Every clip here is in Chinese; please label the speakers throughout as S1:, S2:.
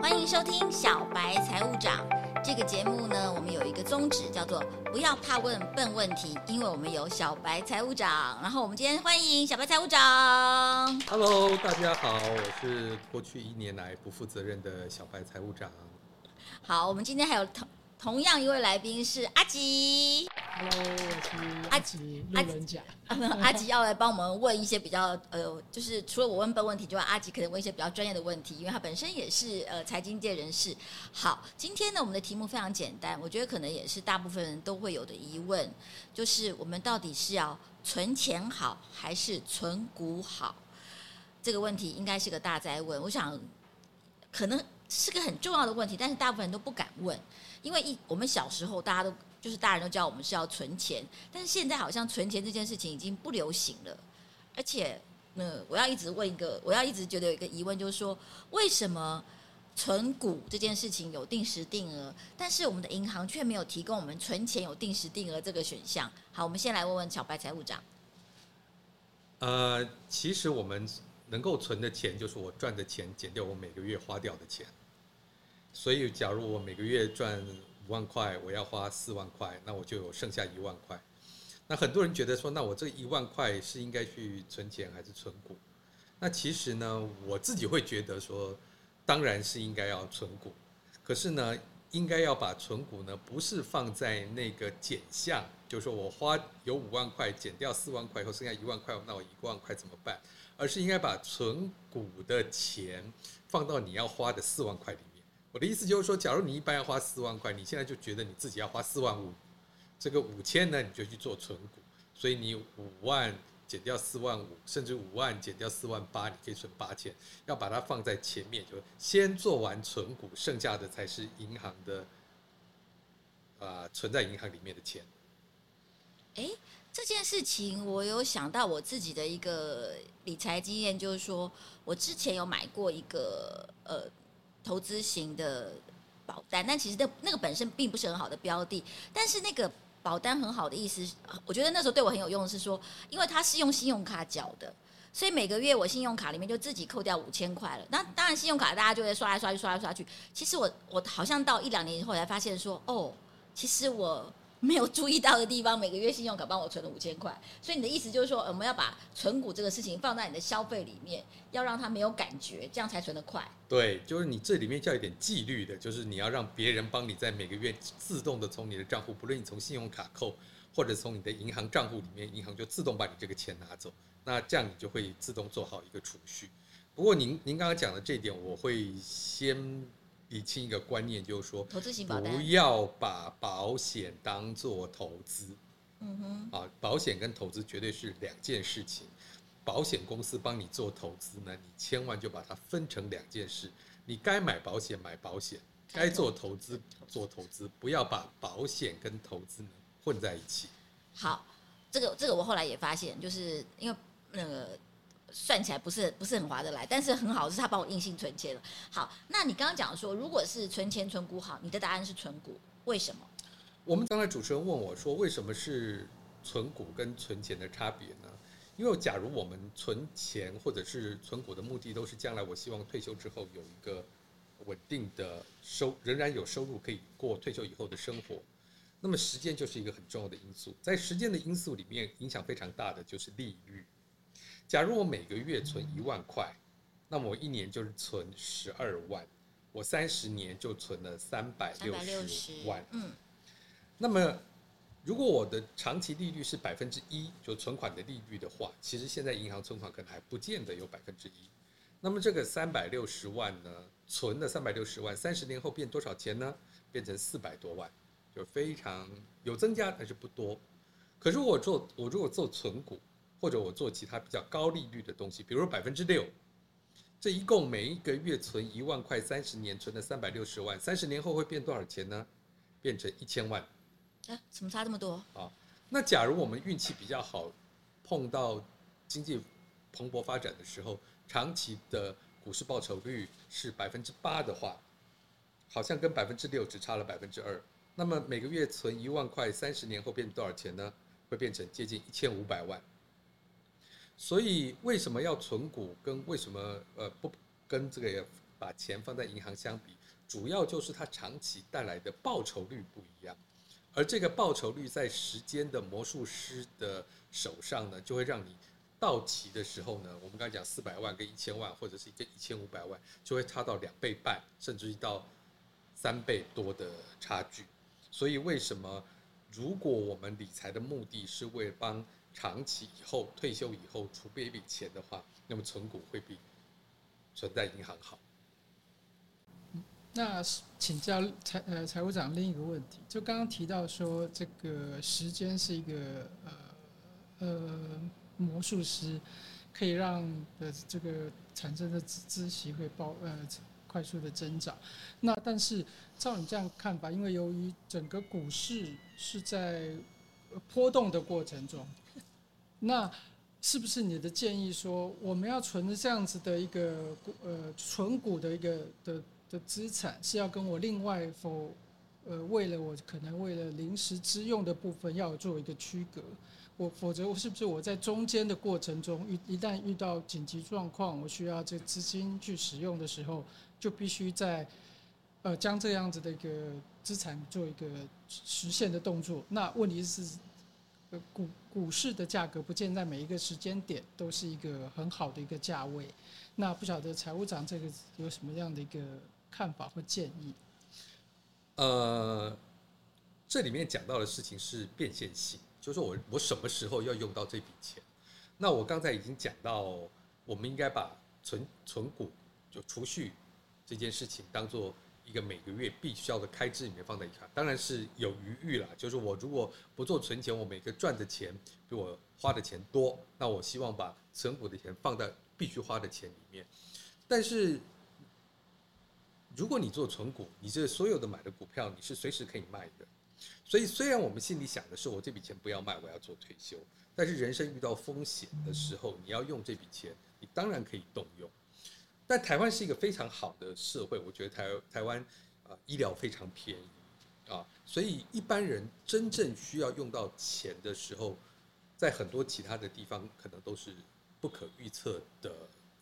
S1: 欢迎收听小白财务长这个节目呢，我们有一个宗旨，叫做不要怕问笨问题，因为我们有小白财务长。然后我们今天欢迎小白财务长。
S2: Hello，大家好，我是过去一年来不负责任的小白财务长。
S1: 好，我们今天还有同同样一位来宾是阿吉。
S3: Hello，我是阿吉，路人甲。
S1: 阿吉要来帮我们问一些比较呃，就是除了我问笨问题之外，阿吉可能问一些比较专业的问题，因为他本身也是呃财经界人士。好，今天呢，我们的题目非常简单，我觉得可能也是大部分人都会有的疑问，就是我们到底是要存钱好还是存股好？这个问题应该是个大灾问。我想可能是个很重要的问题，但是大部分人都不敢问，因为一我们小时候大家都。就是大人都教我们是要存钱，但是现在好像存钱这件事情已经不流行了，而且，呢，我要一直问一个，我要一直觉得有一个疑问，就是说，为什么存股这件事情有定时定额，但是我们的银行却没有提供我们存钱有定时定额这个选项？好，我们先来问问小白财务长。
S2: 呃，其实我们能够存的钱，就是我赚的钱减掉我每个月花掉的钱，所以假如我每个月赚。五万块，我要花四万块，那我就有剩下一万块。那很多人觉得说，那我这一万块是应该去存钱还是存股？那其实呢，我自己会觉得说，当然是应该要存股。可是呢，应该要把存股呢，不是放在那个减项，就是说我花有五万块减掉四万块以后剩下一万块，那我一万块怎么办？而是应该把存股的钱放到你要花的四万块里。我的意思就是说，假如你一般要花四万块，你现在就觉得你自己要花四万五，这个五千呢，你就去做存股，所以你五万减掉四万五，甚至五万减掉四万八，你可以存八千，要把它放在前面，就先做完存股，剩下的才是银行的，啊、存在银行里面的钱。
S1: 哎，这件事情我有想到我自己的一个理财经验，就是说我之前有买过一个呃。投资型的保单，但其实那那个本身并不是很好的标的，但是那个保单很好的意思，我觉得那时候对我很有用的是说，因为它是用信用卡缴的，所以每个月我信用卡里面就自己扣掉五千块了。那当然信用卡大家就会刷来刷去，刷来刷去。其实我我好像到一两年以后才发现说，哦，其实我。没有注意到的地方，每个月信用卡帮我存了五千块，所以你的意思就是说，我们要把存股这个事情放在你的消费里面，要让他没有感觉，这样才存得快。
S2: 对，就是你这里面就要有点纪律的，就是你要让别人帮你在每个月自动的从你的账户，不论你从信用卡扣，或者从你的银行账户里面，银行就自动把你这个钱拿走，那这样你就会自动做好一个储蓄。不过您您刚刚讲的这一点，我会先。理清一个观念，就是说，
S1: 投资型保单
S2: 不要把保险当做投资。嗯哼，啊，保险跟投资绝对是两件事情。保险公司帮你做投资呢，你千万就把它分成两件事。你该买保险买保险，该做投资做投资，不要把保险跟投资呢混在一起。
S1: 好，这个这个我后来也发现，就是因为那个。算起来不是不是很划得来，但是很好是他帮我硬性存钱了。好，那你刚刚讲说，如果是存钱存股好，你的答案是存股，为什么？
S2: 我们刚才主持人问我说，为什么是存股跟存钱的差别呢？因为假如我们存钱或者是存股的目的都是将来我希望退休之后有一个稳定的收，仍然有收入可以过退休以后的生活，那么时间就是一个很重要的因素。在时间的因素里面，影响非常大的就是利率。假如我每个月存一万块，那么我一年就是存十二万，我三十年就存了三百六十万。嗯，那么如果我的长期利率是百分之一，就存款的利率的话，其实现在银行存款可能还不见得有百分之一。那么这个三百六十万呢，存了三百六十万，三十年后变多少钱呢？变成四百多万，就非常有增加，但是不多。可是我做我如果做存股。或者我做其他比较高利率的东西，比如百分之六，这一共每一个月存一万块，三十年存了三百六十万，三十年后会变多少钱呢？变成一千万。
S1: 啊，怎么差这么多？
S2: 啊，那假如我们运气比较好，碰到经济蓬勃发展的时候，长期的股市报酬率是百分之八的话，好像跟百分之六只差了百分之二。那么每个月存一万块，三十年后变多少钱呢？会变成接近一千五百万。所以为什么要存股？跟为什么呃不跟这个把钱放在银行相比，主要就是它长期带来的报酬率不一样，而这个报酬率在时间的魔术师的手上呢，就会让你到期的时候呢，我们刚才讲四百万跟一千万，或者是一个一千五百万，就会差到两倍半，甚至于到三倍多的差距。所以为什么如果我们理财的目的是为了帮长期以后退休以后储备一笔钱的话，那么存股会比存在银行好。
S3: 那请教财呃财务长另一个问题，就刚刚提到说这个时间是一个呃呃魔术师，可以让的这个产生的资资息会爆呃快速的增长。那但是照你这样看法，因为由于整个股市是在波动的过程中，那是不是你的建议说我们要存这样子的一个呃存股的一个的？的资产是要跟我另外否，呃，为了我可能为了临时之用的部分要做一个区隔，我否则我是不是我在中间的过程中遇一旦遇到紧急状况，我需要这资金去使用的时候，就必须在，呃，将这样子的一个资产做一个实现的动作。那问题是，股股市的价格不见在每一个时间点都是一个很好的一个价位，那不晓得财务长这个有什么样的一个。看法或建议，
S2: 呃，这里面讲到的事情是变现性，就是说我我什么时候要用到这笔钱？那我刚才已经讲到，我们应该把存存股就储蓄这件事情当做一个每个月必须要的开支里面放在一块，当然是有余裕了。就是我如果不做存钱，我每个赚的钱比我花的钱多，那我希望把存股的钱放在必须花的钱里面，但是。如果你做存股，你这所有的买的股票，你是随时可以卖的。所以虽然我们心里想的是我这笔钱不要卖，我要做退休，但是人生遇到风险的时候，你要用这笔钱，你当然可以动用。但台湾是一个非常好的社会，我觉得台台湾啊医疗非常便宜啊，所以一般人真正需要用到钱的时候，在很多其他的地方可能都是不可预测的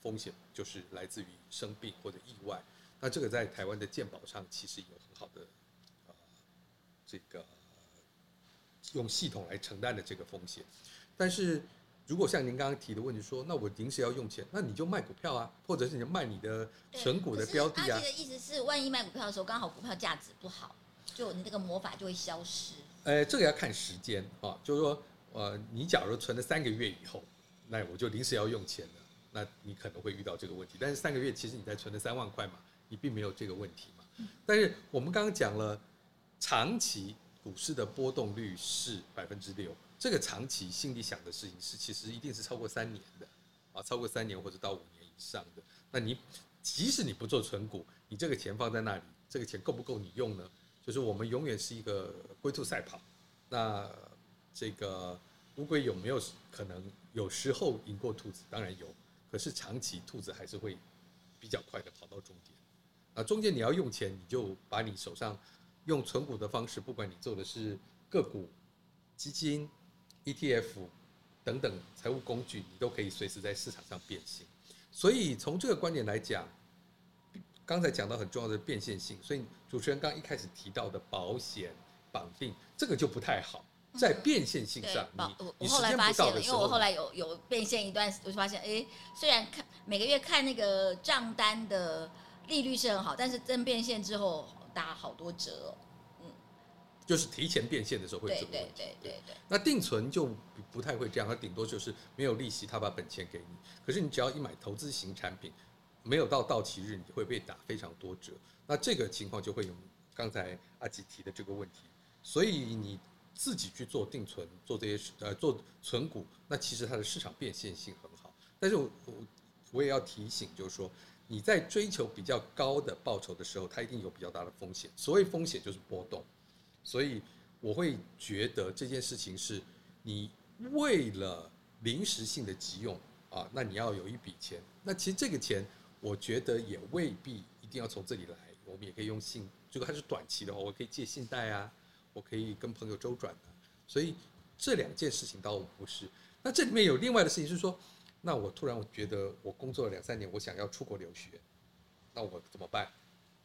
S2: 风险，就是来自于生病或者意外。那这个在台湾的健保上其实有很好的，呃，这个用系统来承担的这个风险。但是如果像您刚刚提的问题说，那我临时要用钱，那你就卖股票啊，或者是你卖你的存股的标的啊。
S1: 阿杰的意思是，万一卖股票的时候刚好股票价值不好，就你那个魔法就会消失。
S2: 呃，这个要看时间啊，就是说，呃，你假如存了三个月以后，那我就临时要用钱了，那你可能会遇到这个问题。但是三个月其实你才存了三万块嘛。你并没有这个问题嘛？但是我们刚刚讲了，长期股市的波动率是百分之六。这个长期心里想的事情是，其实一定是超过三年的，啊，超过三年或者到五年以上的。那你即使你不做存股，你这个钱放在那里，这个钱够不够你用呢？就是我们永远是一个龟兔赛跑。那这个乌龟有没有可能有时候赢过兔子？当然有。可是长期兔子还是会比较快的跑到终点。啊，中间你要用钱，你就把你手上用存股的方式，不管你做的是个股、基金、ETF 等等财务工具，你都可以随时在市场上变现。所以从这个观点来讲，刚才讲到很重要的变现性，所以主持人刚一开始提到的保险绑定，这个就不太好。在变现性上，
S1: 嗯、你我后来发现了，因为我后来有有变现一段，我就发现，哎，虽然看每个月看那个账单的。利率是很好，但是真变现之后打好多折，嗯，
S2: 就是提前变现的时候会有这个问题。对对对对对。那定存就不太会这样，它顶多就是没有利息，他把本钱给你。可是你只要一买投资型产品，没有到到期日，你会被打非常多折。那这个情况就会有刚才阿吉提的这个问题。所以你自己去做定存，做这些呃做存股，那其实它的市场变现性很好。但是我我我也要提醒，就是说。你在追求比较高的报酬的时候，它一定有比较大的风险。所谓风险就是波动，所以我会觉得这件事情是，你为了临时性的急用啊，那你要有一笔钱。那其实这个钱，我觉得也未必一定要从这里来，我们也可以用信。如果它是短期的话，我可以借信贷啊，我可以跟朋友周转的。所以这两件事情倒不是。那这里面有另外的事情是说。那我突然我觉得我工作了两三年，我想要出国留学，那我怎么办？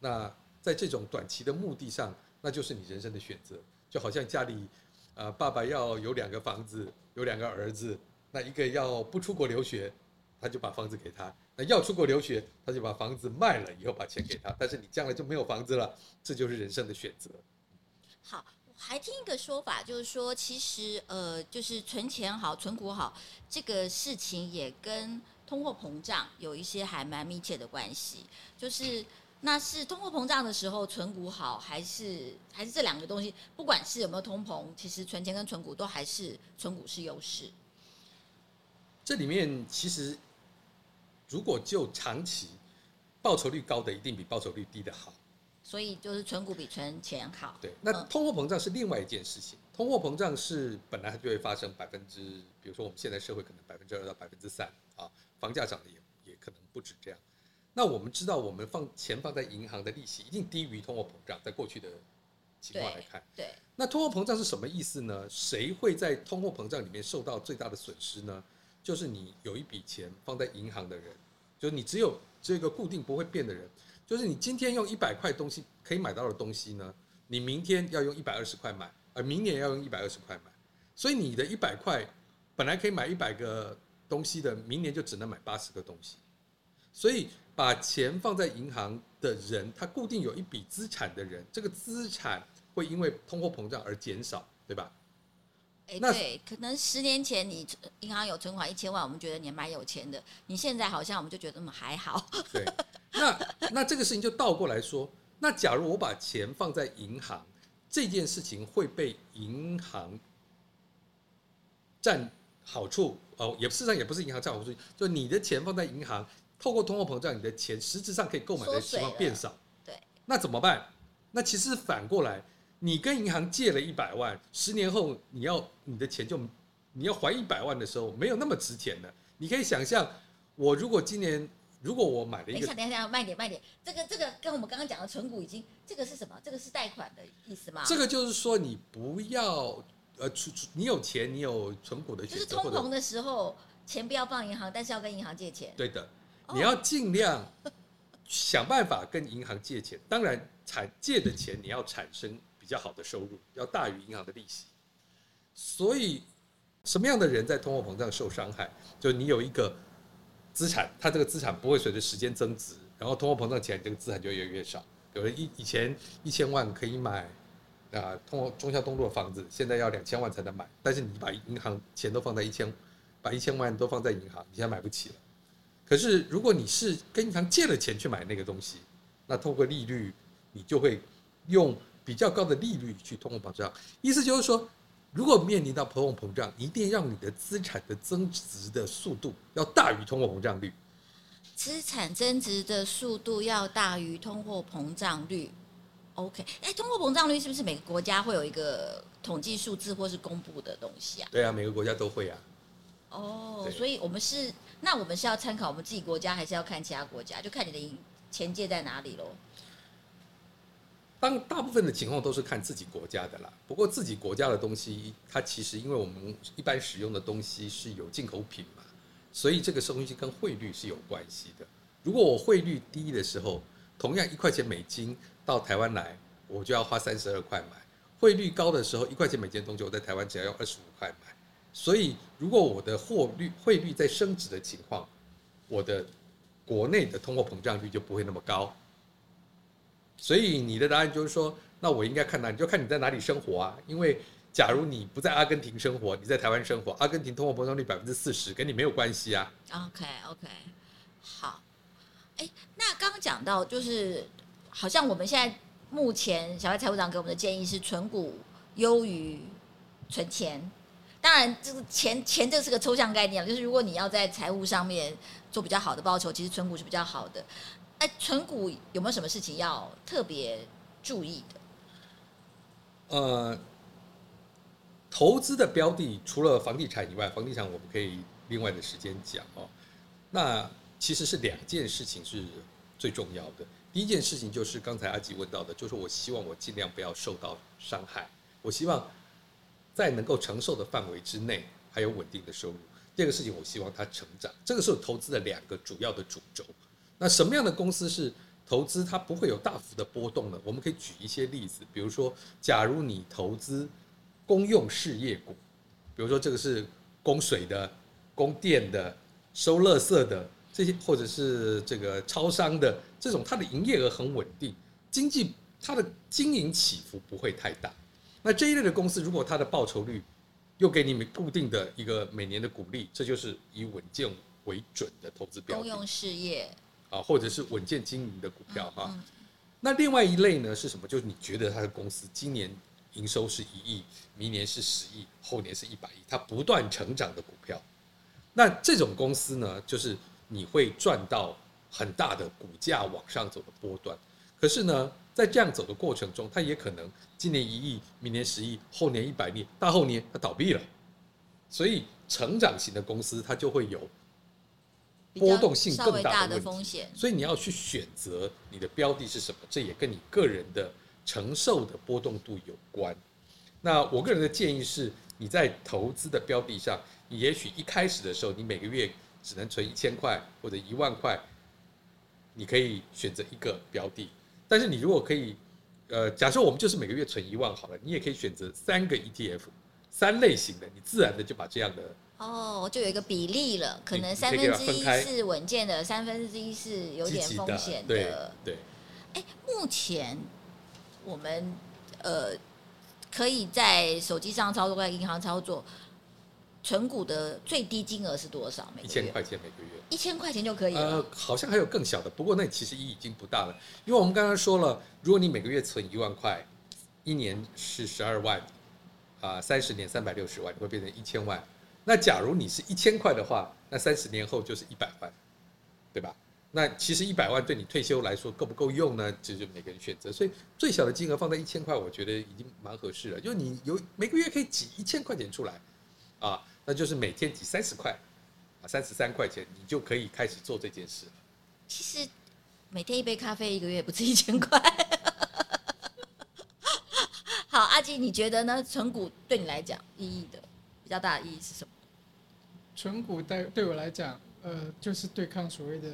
S2: 那在这种短期的目的上，那就是你人生的选择。就好像家里，呃，爸爸要有两个房子，有两个儿子，那一个要不出国留学，他就把房子给他；那要出国留学，他就把房子卖了以后把钱给他。但是你将来就没有房子了，这就是人生的选择。
S1: 好。我还听一个说法，就是说，其实呃，就是存钱好、存股好这个事情，也跟通货膨胀有一些还蛮密切的关系。就是那是通货膨胀的时候存股好，还是还是这两个东西，不管是有没有通膨，其实存钱跟存股都还是存股是优势。
S2: 这里面其实如果就长期报酬率高的，一定比报酬率低的好。
S1: 所以就是存股比存钱好。
S2: 对，那通货膨胀是另外一件事情。通货膨胀是本来它就会发生百分之，比如说我们现在社会可能百分之二到百分之三啊，房价涨的也也可能不止这样。那我们知道，我们放钱放在银行的利息一定低于通货膨胀，在过去的情况来看。
S1: 对。对，
S2: 那通货膨胀是什么意思呢？谁会在通货膨胀里面受到最大的损失呢？就是你有一笔钱放在银行的人，就是你只有这个固定不会变的人。就是你今天用一百块东西可以买到的东西呢，你明天要用一百二十块买，而明年要用一百二十块买，所以你的一百块本来可以买一百个东西的，明年就只能买八十个东西。所以把钱放在银行的人，他固定有一笔资产的人，这个资产会因为通货膨胀而减少，对吧？
S1: 哎，对，可能十年前你银行有存款一千万，我们觉得你蛮有钱的，你现在好像我们就觉得嗯还好。
S2: 对。那那这个事情就倒过来说，那假如我把钱放在银行，这件事情会被银行占好处哦，也事实上也不是银行占好处，就你的钱放在银行，透过通货膨胀，你的钱实质上可以购买的情况变少。
S1: 对，
S2: 那怎么办？那其实反过来，你跟银行借了一百万，十年后你要你的钱就你要还一百万的时候，没有那么值钱了。你可以想象，我如果今年。如果我买了一个，
S1: 等一下，等一下，慢点，慢点。这个，这个跟我们刚刚讲的存股已经，这个是什么？这个是贷款的意思吗？
S2: 这个就是说，你不要呃，你有钱，你有存股的。
S1: 就是通膨的时候，钱不要放银行，但是要跟银行借钱。
S2: 对的，你要尽量想办法跟银行借钱。当然，产借的钱你要产生比较好的收入，要大于银行的利息。所以，什么样的人在通货膨胀受伤害？就你有一个。资产，它这个资产不会随着时间增值，然后通货膨胀起来，这个资产就越来越少。有人以以前一千万可以买啊，通过中孝东路的房子，现在要两千万才能买。但是你把银行钱都放在一千，把一千万都放在银行，你现在买不起了。可是如果你是跟银行借了钱去买那个东西，那透过利率，你就会用比较高的利率去通货膨胀。意思就是说。如果面临到通货膨胀，一定让你的资产的增值的速度要大于通货膨胀率。
S1: 资产增值的速度要大于通货膨胀率。OK，哎，通货膨胀率是不是每个国家会有一个统计数字或是公布的东西啊？
S2: 对啊，每个国家都会啊。
S1: 哦，oh, 所以我们是那我们是要参考我们自己国家，还是要看其他国家？就看你的前界在哪里喽。
S2: 当大部分的情况都是看自己国家的啦，不过自己国家的东西，它其实因为我们一般使用的东西是有进口品嘛，所以这个东西跟汇率是有关系的。如果我汇率低的时候，同样一块钱美金到台湾来，我就要花三十二块买；汇率高的时候，一块钱美金的东西我在台湾只要用二十五块买。所以如果我的货率汇率在升值的情况，我的国内的通货膨胀率就不会那么高。所以你的答案就是说，那我应该看哪？你就看你在哪里生活啊。因为假如你不在阿根廷生活，你在台湾生活，阿根廷通货膨胀率百分之四十，跟你没有关系啊。
S1: OK OK，好。哎，那刚刚讲到就是，好像我们现在目前小白财务长给我们的建议是存股优于存钱。当然，这个钱钱这是个抽象概念，就是如果你要在财务上面做比较好的报酬，其实存股是比较好的。哎，存股有没有什么事情要特别注意的？
S2: 呃，投资的标的除了房地产以外，房地产我们可以另外的时间讲哦。那其实是两件事情是最重要的。第一件事情就是刚才阿吉问到的，就是我希望我尽量不要受到伤害，我希望在能够承受的范围之内还有稳定的收入。第二个事情，我希望它成长。这个是投资的两个主要的主轴。那什么样的公司是投资它不会有大幅的波动呢？我们可以举一些例子，比如说，假如你投资公用事业股，比如说这个是供水的、供电的、收垃圾的这些，或者是这个超商的这种，它的营业额很稳定，经济它的经营起伏不会太大。那这一类的公司，如果它的报酬率又给你们固定的一个每年的股利，这就是以稳健为准的投资标的。
S1: 公用事业
S2: 啊，或者是稳健经营的股票哈。那另外一类呢是什么？就是你觉得它的公司今年营收是一亿，明年是十亿，后年是一百亿，它不断成长的股票。那这种公司呢，就是你会赚到很大的股价往上走的波段。可是呢，在这样走的过程中，它也可能今年一亿，明年十亿，后年一百亿，大后年它倒闭了。所以，成长型的公司它就会有波动性更大的风险。所以你要去选择你的标的是什么，这也跟你个人的承受的波动度有关。那我个人的建议是，你在投资的标的上，你也许一开始的时候，你每个月只能存一千块或者一万块，你可以选择一个标的。但是你如果可以，呃，假设我们就是每个月存一万好了，你也可以选择三个 ETF，三类型的，你自然的就把这样的
S1: 哦，就有一个比例了，可能三分之一是稳健的，三分之一是有点风险的，
S2: 对。
S1: 哎，目前我们呃可以在手机上操作，在银行操作。存股的最低金额是多少？每
S2: 一千块钱每个月，
S1: 一千块钱就可以了。
S2: 呃，好像还有更小的，不过那其实已经不大了，因为我们刚刚说了，如果你每个月存一万块，一年是十二万，啊、呃，三十年三百六十万，会变成一千万。那假如你是一千块的话，那三十年后就是一百万，对吧？那其实一百万对你退休来说够不够用呢？这就每个人选择。所以最小的金额放在一千块，我觉得已经蛮合适了。就你有每个月可以挤一千块钱出来，啊。那就是每天挤三十块，啊，三十三块钱，你就可以开始做这件事了。
S1: 其实每天一杯咖啡，一个月不止一千块。好，阿基，你觉得呢？存股对你来讲意义的比较大的意义是什么？
S3: 存股对对我来讲，呃，就是对抗所谓的，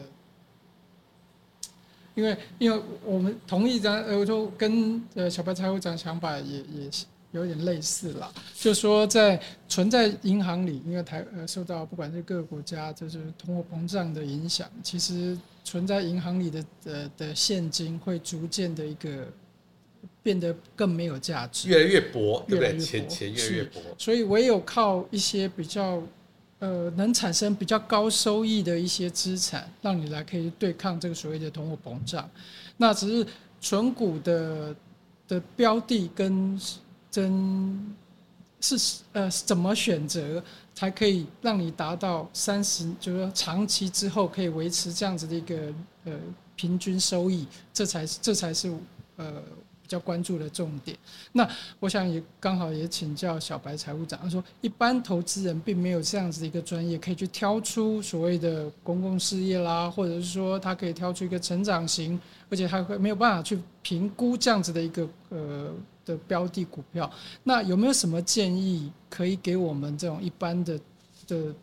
S3: 因为因为我们同一张，呃，我说跟呃小白财务长想法也也是。有点类似了，就说在存在银行里，因为台呃受到不管是各个国家就是通货膨胀的影响，其实存在银行里的呃的现金会逐渐的一个变得更没有价值，
S2: 越来越薄，
S3: 越来越薄，
S2: 钱钱越来越薄。
S3: 所以唯有靠一些比较呃能产生比较高收益的一些资产，让你来可以对抗这个所谓的通货膨胀。那只是存股的的标的跟。真是呃，怎么选择才可以让你达到三十，就是说长期之后可以维持这样子的一个呃平均收益，这才是这才是呃比较关注的重点。那我想也刚好也请教小白财务长，他说一般投资人并没有这样子的一个专业，可以去挑出所谓的公共事业啦，或者是说他可以挑出一个成长型，而且他会没有办法去评估这样子的一个呃。的标的股票，那有没有什么建议可以给我们这种一般的的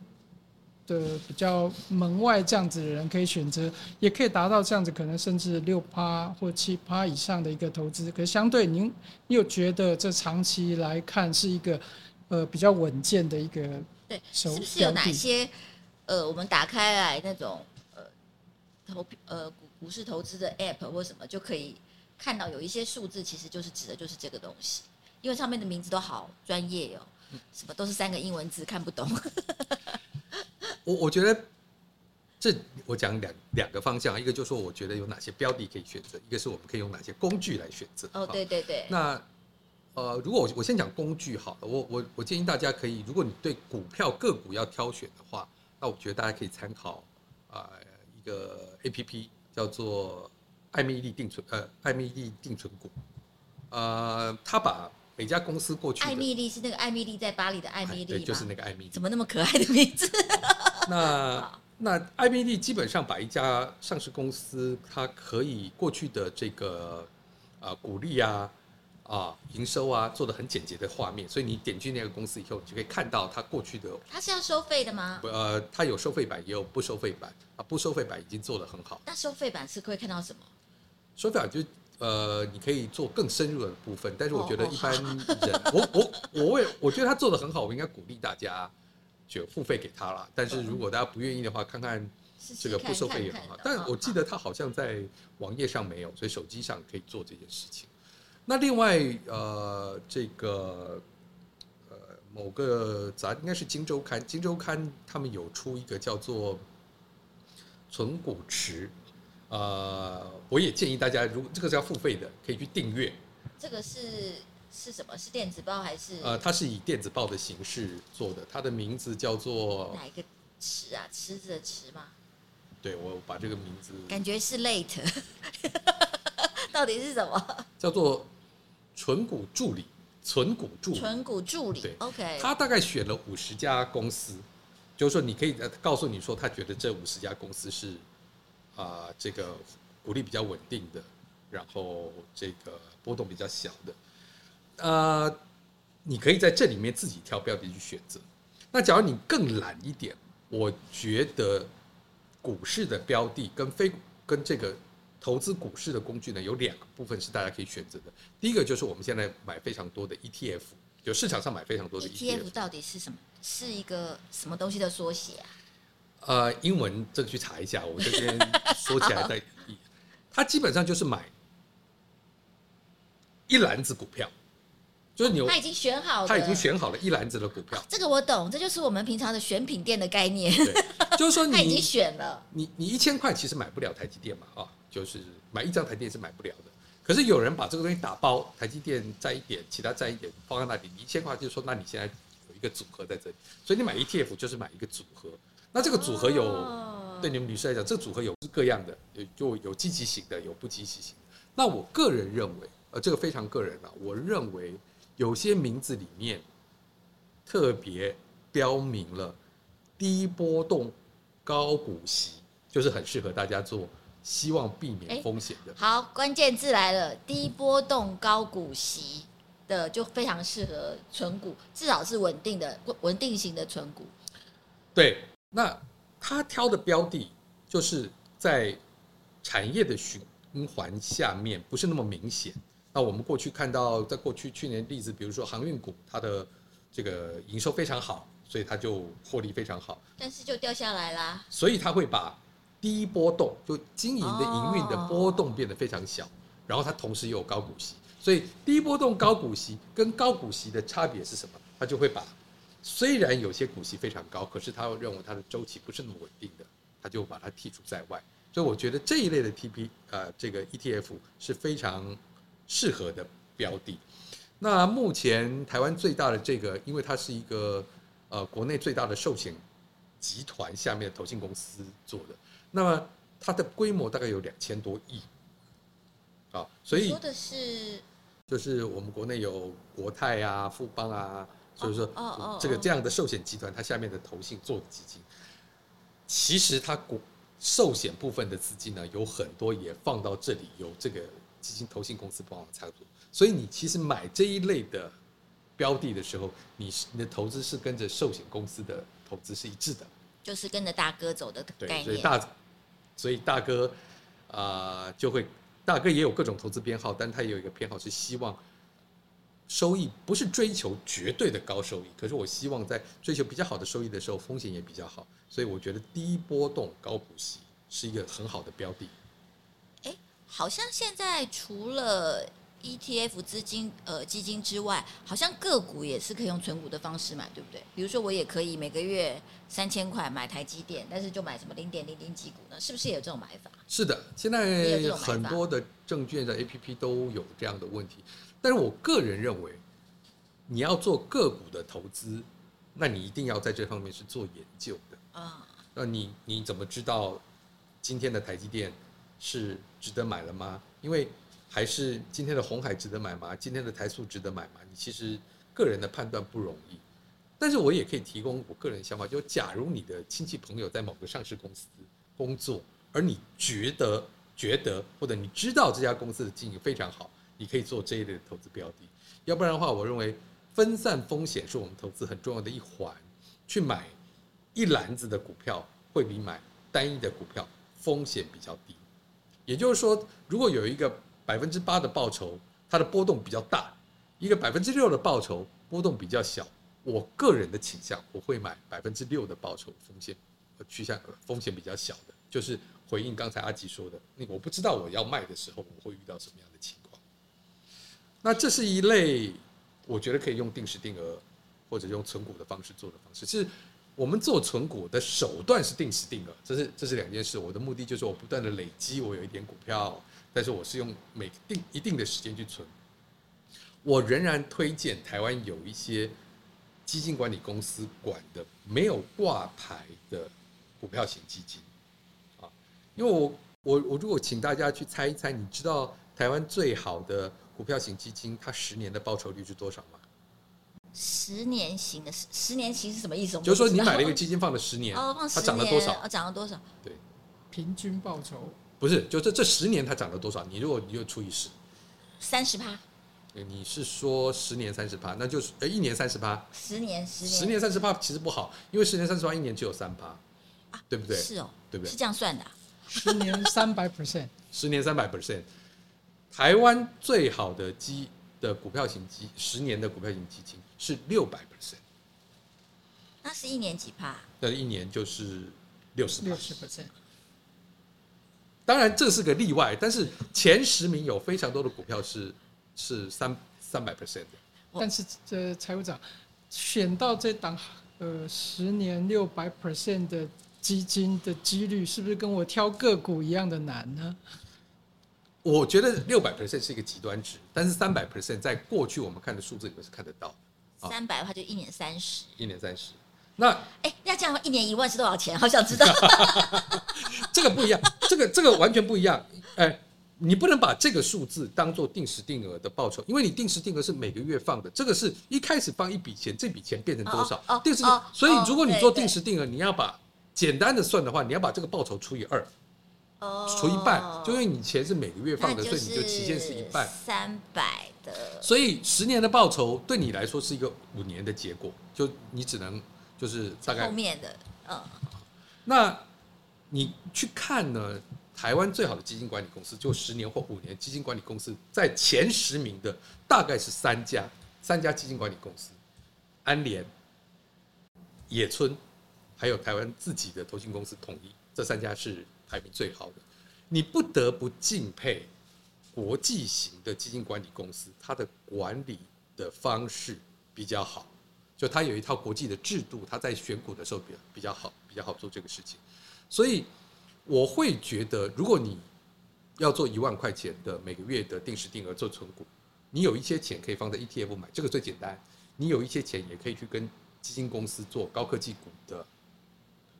S3: 的比较门外这样子的人可以选择，也可以达到这样子可能甚至六趴或七趴以上的一个投资？可是相对您又觉得这长期来看是一个呃比较稳健的一个
S1: 对，是不是有哪些呃我们打开来那种呃投呃股股市投资的 app 或什么就可以？看到有一些数字，其实就是指的就是这个东西，因为上面的名字都好专业哟、哦，什么都是三个英文字，看不懂。
S2: 我我觉得这我讲两两个方向，一个就是说我觉得有哪些标的可以选择，一个是我们可以用哪些工具来选择。
S1: 哦，对对对。
S2: 那呃，如果我我先讲工具好了，我我我建议大家可以，如果你对股票个股要挑选的话，那我觉得大家可以参考啊、呃、一个 APP 叫做。艾米莉定存，呃，艾米莉定存股，呃，他把每家公司过去，
S1: 艾米莉是那个艾米莉在巴黎的艾米莉，
S2: 对，就是那个艾米莉，
S1: 怎么那么可爱的名字？
S2: 那那艾蜜莉基本上把一家上市公司，它可以过去的这个啊股利啊啊营收啊做的很简洁的画面，所以你点进那个公司以后，你就可以看到它过去的。
S1: 它是要收费的吗？
S2: 呃，它有收费版，也有不收费版啊，不收费版已经做的很好。
S1: 那收费版是可以看到什么？
S2: 手法就呃，你可以做更深入的部分，但是我觉得一般人，我我我为我觉得他做的很好，我应该鼓励大家就付费给他了。但是如果大家不愿意的话，看看这个不收费也很好。但我记得他好像在网页上没有，所以手机上可以做这件事情。那另外呃，这个呃某个杂应该是《金周刊》，《金周刊》他们有出一个叫做“存股池”。呃，我也建议大家，如果这个是要付费的，可以去订阅。
S1: 这个是是什么？是电子报还是？
S2: 呃，它是以电子报的形式做的，它的名字叫做
S1: 哪一个池啊？池子的池吗？
S2: 对，我把这个名字
S1: 感觉是 late，到底是什么？
S2: 叫做存股助理，存股助理，
S1: 存股助理。
S2: 对
S1: ，OK。
S2: 他大概选了五十家公司，就是说你可以告诉你说，他觉得这五十家公司是。啊、这个股利比较稳定的，然后这个波动比较小的，呃，你可以在这里面自己挑标的去选择。那假如你更懒一点，我觉得股市的标的跟非跟这个投资股市的工具呢，有两个部分是大家可以选择的。第一个就是我们现在买非常多的 ETF，就市场上买非常多的。ETF
S1: 到底是什么？是一个什么东西的缩写啊？
S2: 呃，英文这个去查一下，我这边说起来在，他基本上就是买一篮子股票，就是你
S1: 他已经选好了，
S2: 他已经选好了一篮子的股票。
S1: 这个我懂，这就是我们平常的选品店的概念。
S2: 对，就是说你
S1: 他已经选了，
S2: 你你一千块其实买不了台积电嘛，啊，就是买一张台积电是买不了的。可是有人把这个东西打包，台积电占一点，其他占一点，放在那里，你一千块就是说，那你现在有一个组合在这里，所以你买 ETF 就是买一个组合。那这个组合有，对你们女士来讲，这个组合有各样的，有就有积极型的，有不积极型的。那我个人认为，呃，这个非常个人啊，我认为有些名字里面特别标明了低波动、高股息，就是很适合大家做，希望避免风险的。
S1: 好，关键字来了，低波动、高股息的就非常适合存股，至少是稳定的、稳定型的存股。
S2: 对。那他挑的标的，就是在产业的循环下面不是那么明显。那我们过去看到，在过去去年例子，比如说航运股，它的这个营收非常好，所以它就获利非常好。
S1: 但是就掉下来啦。
S2: 所以它会把低波动，就经营的营运的波动变得非常小，然后它同时又有高股息。所以低波动高股息跟高股息的差别是什么？它就会把。虽然有些股息非常高，可是他又认为它的周期不是那么稳定的，他就把它剔除在外。所以我觉得这一类的 TP 呃，这个 ETF 是非常适合的标的。那目前台湾最大的这个，因为它是一个呃国内最大的寿险集团下面的投信公司做的，那么它的规模大概有两千多亿。啊，所以
S1: 说的是
S2: 就是我们国内有国泰啊、富邦啊。所以说，这个这样的寿险集团，它下面的投信做的基金，其实它股寿险部分的资金呢，有很多也放到这里，有这个基金投信公司帮忙操作。所以你其实买这一类的标的的时候，你你的投资是跟着寿险公司的投资是一致的，
S1: 就是跟着大哥走的概念。
S2: 对，所以大，所以大哥啊、呃，就会大哥也有各种投资编号，但他也有一个偏好是希望。收益不是追求绝对的高收益，可是我希望在追求比较好的收益的时候，风险也比较好，所以我觉得低波动高股息是一个很好的标的。
S1: 哎，好像现在除了 ETF 资金呃基金之外，好像个股也是可以用存股的方式买，对不对？比如说我也可以每个月三千块买台积电，但是就买什么零点零零几股呢？是不是也有这种买法？
S2: 是的，现在很多的证券的 APP 都有这样的问题。但是我个人认为，你要做个股的投资，那你一定要在这方面是做研究的啊。那你你怎么知道今天的台积电是值得买了吗？因为还是今天的红海值得买吗？今天的台塑值得买吗？你其实个人的判断不容易。但是我也可以提供我个人想法，就假如你的亲戚朋友在某个上市公司工作，而你觉得觉得或者你知道这家公司的经营非常好。你可以做这一类的投资标的，要不然的话，我认为分散风险是我们投资很重要的一环。去买一篮子的股票，会比买单一的股票风险比较低。也就是说，如果有一个百分之八的报酬，它的波动比较大；一个百分之六的报酬波动比较小。我个人的倾向，我会买百分之六的报酬，风险趋向风险比较小的，就是回应刚才阿吉说的，那我不知道我要卖的时候我会遇到什么样的情况。那这是一类我觉得可以用定时定额或者用存股的方式做的方式。是我们做存股的手段是定时定额，这是这是两件事。我的目的就是我不断的累积，我有一点股票，但是我是用每定一定的时间去存。我仍然推荐台湾有一些。基金管理公司管的没有挂牌的股票型基金，啊，因为我我我如果请大家去猜一猜，你知道台湾最好的股票型基金它十年的报酬率是多少吗？
S1: 十年型的十十年型是什么意思？
S2: 就是说你买了一个基金放了十年，哦，放十年，它涨了多少？
S1: 哦，涨了多少？
S2: 对，
S3: 平均报酬
S2: 不是，就这这十年它涨了多少？你如果你就除以十，
S1: 三十趴。
S2: 你是说十年三十趴，那就是呃一年三十趴，
S1: 十年十年
S2: 十年三十趴其实不好，因为十年三十趴一年只有三趴，啊，对不对？
S1: 是哦，
S2: 对不对？
S1: 是这样算的，啊，
S3: 十年三百 percent，
S2: 十年三百 percent，台湾最好的基的股票型基十年的股票型基金是六百 percent，
S1: 那是一年几趴？
S2: 那一年就是六十
S3: 六十 percent。
S2: 当然这是个例外，但是前十名有非常多的股票是。是三三百 percent 的，
S3: 但是这财务长选到这档呃十年六百 percent 的基金的几率，是不是跟我挑个股一样的难呢？
S2: 我觉得六百 percent 是一个极端值，但是三百 percent 在过去我们看的数字里面是看得到。
S1: 三百的话就一年三十，
S2: 一年三十。那
S1: 哎，那这样的话一年一万是多少钱？好想知道。
S2: 这个不一样，这个这个完全不一样。哎。你不能把这个数字当做定时定额的报酬，因为你定时定额是每个月放的，这个是一开始放一笔钱，这笔钱变成多少？
S1: 哦哦、
S2: 定时定，所以如果你做定时定额，你要把简单的算的话，你要把这个报酬除以二，哦，除一半，就因为你钱是每个月放的，所以你就期限是一半，
S1: 三百的。
S2: 所以十年的报酬对你来说是一个五年的结果，就你只能就是大概
S1: 后面的，嗯，
S2: 那你去看呢？台湾最好的基金管理公司，就十年或五年基金管理公司，在前十名的大概是三家，三家基金管理公司，安联、野村，还有台湾自己的投信公司统一，这三家是排名最好的。你不得不敬佩国际型的基金管理公司，它的管理的方式比较好，就它有一套国际的制度，它在选股的时候比较比较好，比较好做这个事情，所以。我会觉得，如果你要做一万块钱的每个月的定时定额做存股，你有一些钱可以放在 ETF 买，这个最简单。你有一些钱也可以去跟基金公司做高科技股的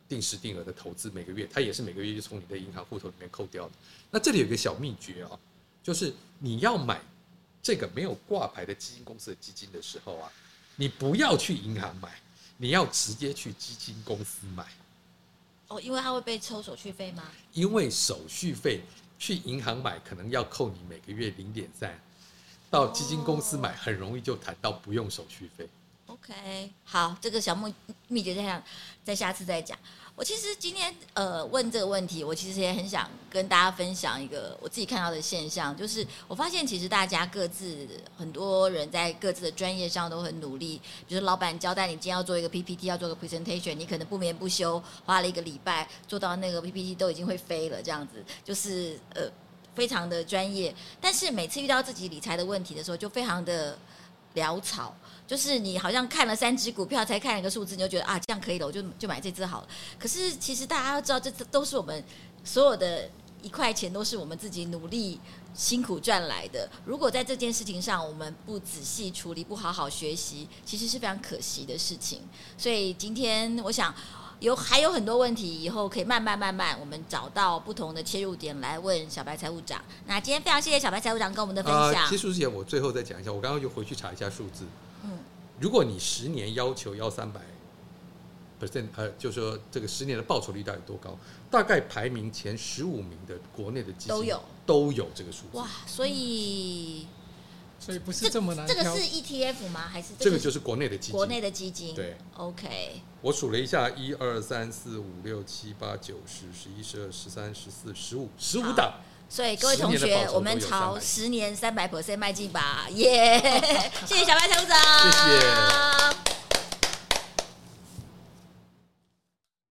S2: 定时定额的投资，每个月它也是每个月就从你的银行户头里面扣掉的。那这里有个小秘诀啊，就是你要买这个没有挂牌的基金公司的基金的时候啊，你不要去银行买，你要直接去基金公司买。
S1: 哦，因为它会被抽手续费吗？
S2: 因为手续费去银行买可能要扣你每个月零点三，到基金公司买很容易就谈到不用手续费。
S1: OK，好，这个小秘秘诀这样，再下次再讲。我其实今天呃问这个问题，我其实也很想跟大家分享一个我自己看到的现象，就是我发现其实大家各自很多人在各自的专业上都很努力。比如老板交代你今天要做一个 PPT，要做个 presentation，你可能不眠不休花了一个礼拜做到那个 PPT 都已经会飞了，这样子就是呃非常的专业。但是每次遇到自己理财的问题的时候，就非常的潦草。就是你好像看了三只股票，才看了一个数字，你就觉得啊，这样可以了，我就就买这只好了。可是其实大家都知道，这都是我们所有的一块钱，都是我们自己努力辛苦赚来的。如果在这件事情上我们不仔细处理，不好好学习，其实是非常可惜的事情。所以今天我想有还有很多问题，以后可以慢慢慢慢，我们找到不同的切入点来问小白财务长。那今天非常谢谢小白财务长跟我们的分享。
S2: 呃，结束之前，我最后再讲一下，我刚刚就回去查一下数字。如果你十年要求要三百 percent，呃，就是说这个十年的报酬率到底多高？大概排名前十五名的国内的基金都有都有这个数字。
S1: 哇，所以
S3: 所以不是这么难。
S1: 这个是 ETF 吗？还是
S2: 这个就是国内的基金？
S1: 国内的基金。
S2: 对
S1: ，OK。
S2: 我数了一下，一二三四五六七八九十十一十二十三十四十五十五档。
S1: 所以各位同学，我们朝十年三百 percent 迈进吧！耶、yeah！谢谢小白财务长，
S2: 谢谢。